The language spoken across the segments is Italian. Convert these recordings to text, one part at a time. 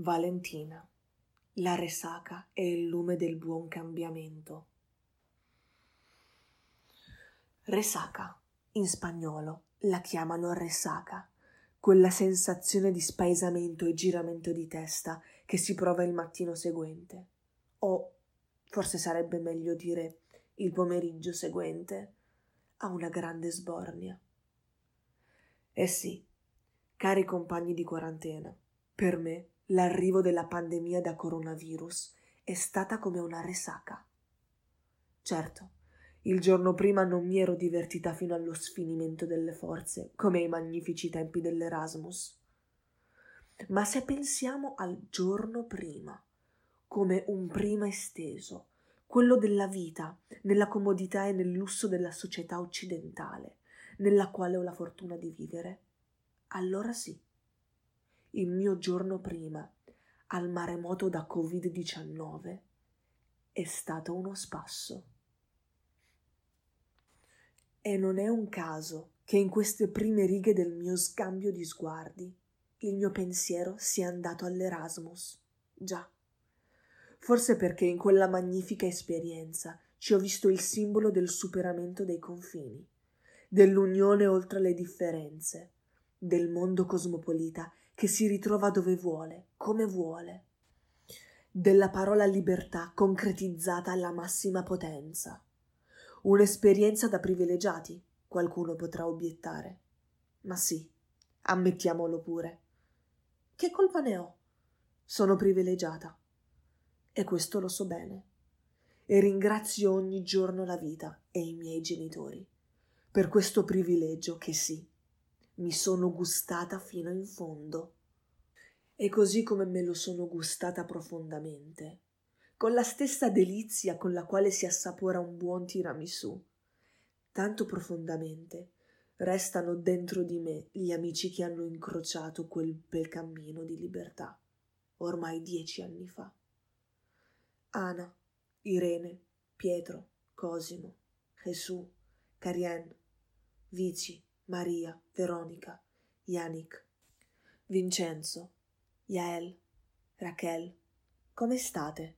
Valentina. La resaca è il lume del buon cambiamento. Resaca. In spagnolo la chiamano resaca, quella sensazione di spaesamento e giramento di testa che si prova il mattino seguente. O forse sarebbe meglio dire il pomeriggio seguente a una grande sbornia. Eh sì, cari compagni di quarantena, per me l'arrivo della pandemia da coronavirus è stata come una resaca. Certo, il giorno prima non mi ero divertita fino allo sfinimento delle forze, come ai magnifici tempi dell'Erasmus. Ma se pensiamo al giorno prima, come un prima esteso, quello della vita, nella comodità e nel lusso della società occidentale, nella quale ho la fortuna di vivere, allora sì il mio giorno prima al maremoto da Covid-19 è stato uno spasso. E non è un caso che in queste prime righe del mio scambio di sguardi il mio pensiero sia andato all'Erasmus. Già. Forse perché in quella magnifica esperienza ci ho visto il simbolo del superamento dei confini, dell'unione oltre le differenze, del mondo cosmopolita che si ritrova dove vuole, come vuole, della parola libertà concretizzata alla massima potenza. Un'esperienza da privilegiati, qualcuno potrà obiettare. Ma sì, ammettiamolo pure. Che colpa ne ho? Sono privilegiata. E questo lo so bene. E ringrazio ogni giorno la vita e i miei genitori per questo privilegio che sì, mi sono gustata fino in fondo. E così come me lo sono gustata profondamente, con la stessa delizia con la quale si assapora un buon tiramisù, tanto profondamente restano dentro di me gli amici che hanno incrociato quel bel cammino di libertà, ormai dieci anni fa. Ana, Irene, Pietro, Cosimo, Gesù, Carien, Vici, Maria, Veronica, Yannick, Vincenzo, Yael, Raquel, come state?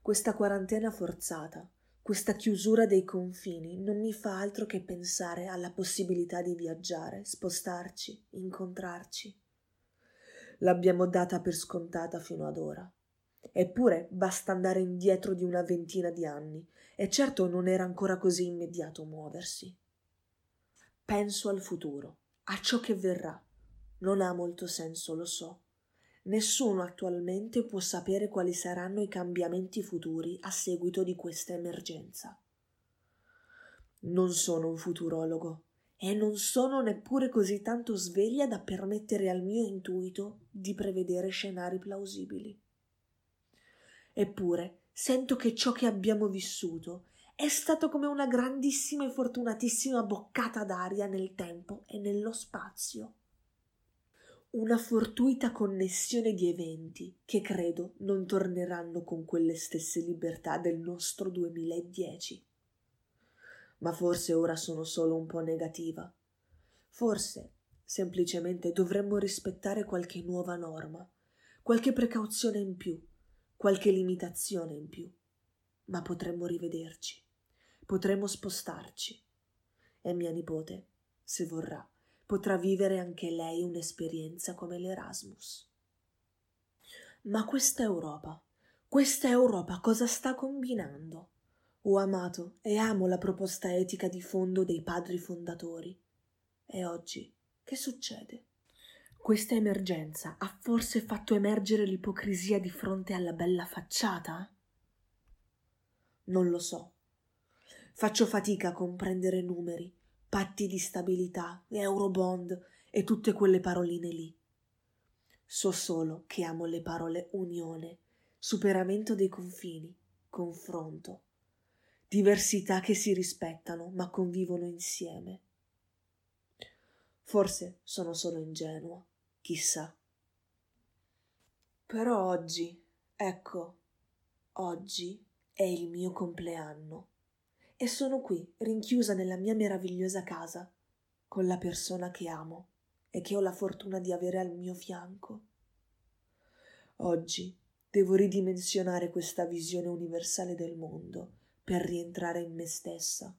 Questa quarantena forzata, questa chiusura dei confini non mi fa altro che pensare alla possibilità di viaggiare, spostarci, incontrarci. L'abbiamo data per scontata fino ad ora. Eppure basta andare indietro di una ventina di anni, e certo non era ancora così immediato muoversi. Penso al futuro, a ciò che verrà. Non ha molto senso, lo so. Nessuno attualmente può sapere quali saranno i cambiamenti futuri a seguito di questa emergenza. Non sono un futurologo e non sono neppure così tanto sveglia da permettere al mio intuito di prevedere scenari plausibili. Eppure sento che ciò che abbiamo vissuto è stato come una grandissima e fortunatissima boccata d'aria nel tempo e nello spazio. Una fortuita connessione di eventi che credo non torneranno con quelle stesse libertà del nostro 2010. Ma forse ora sono solo un po' negativa. Forse semplicemente dovremmo rispettare qualche nuova norma, qualche precauzione in più, qualche limitazione in più. Ma potremmo rivederci potremo spostarci. E mia nipote, se vorrà, potrà vivere anche lei un'esperienza come l'Erasmus. Ma questa Europa, questa Europa cosa sta combinando? Ho amato e amo la proposta etica di fondo dei padri fondatori. E oggi che succede? Questa emergenza ha forse fatto emergere l'ipocrisia di fronte alla bella facciata? Non lo so. Faccio fatica a comprendere numeri, patti di stabilità, eurobond e tutte quelle paroline lì. So solo che amo le parole unione, superamento dei confini, confronto, diversità che si rispettano ma convivono insieme. Forse sono solo ingenua, chissà. Però oggi, ecco, oggi è il mio compleanno e sono qui, rinchiusa nella mia meravigliosa casa, con la persona che amo e che ho la fortuna di avere al mio fianco. Oggi devo ridimensionare questa visione universale del mondo per rientrare in me stessa.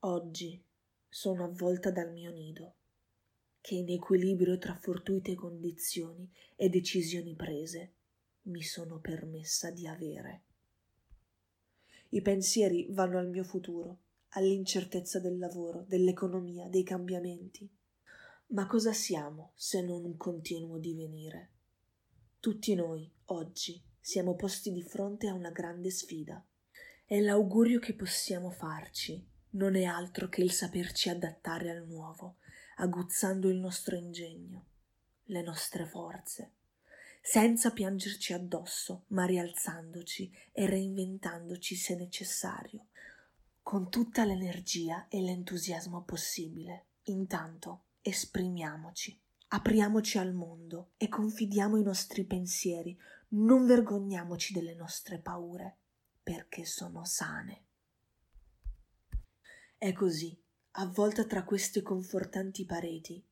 Oggi sono avvolta dal mio nido, che in equilibrio tra fortuite condizioni e decisioni prese mi sono permessa di avere. I pensieri vanno al mio futuro, all'incertezza del lavoro, dell'economia, dei cambiamenti. Ma cosa siamo se non un continuo divenire? Tutti noi, oggi, siamo posti di fronte a una grande sfida. E l'augurio che possiamo farci non è altro che il saperci adattare al nuovo, aguzzando il nostro ingegno, le nostre forze senza piangerci addosso, ma rialzandoci e reinventandoci se necessario, con tutta l'energia e l'entusiasmo possibile. Intanto esprimiamoci, apriamoci al mondo e confidiamo i nostri pensieri, non vergogniamoci delle nostre paure, perché sono sane. È così, avvolta tra queste confortanti pareti,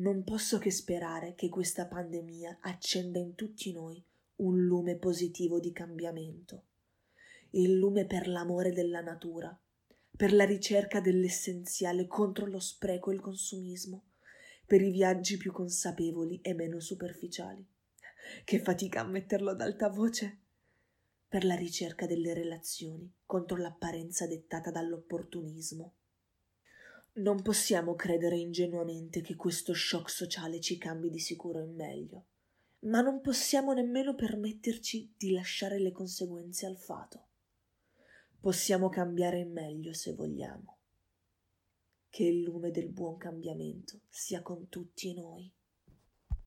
non posso che sperare che questa pandemia accenda in tutti noi un lume positivo di cambiamento, il lume per l'amore della natura, per la ricerca dell'essenziale contro lo spreco e il consumismo, per i viaggi più consapevoli e meno superficiali. Che fatica a metterlo ad alta voce! Per la ricerca delle relazioni contro l'apparenza dettata dall'opportunismo non possiamo credere ingenuamente che questo shock sociale ci cambi di sicuro in meglio, ma non possiamo nemmeno permetterci di lasciare le conseguenze al fato. Possiamo cambiare in meglio se vogliamo. Che il lume del buon cambiamento sia con tutti noi.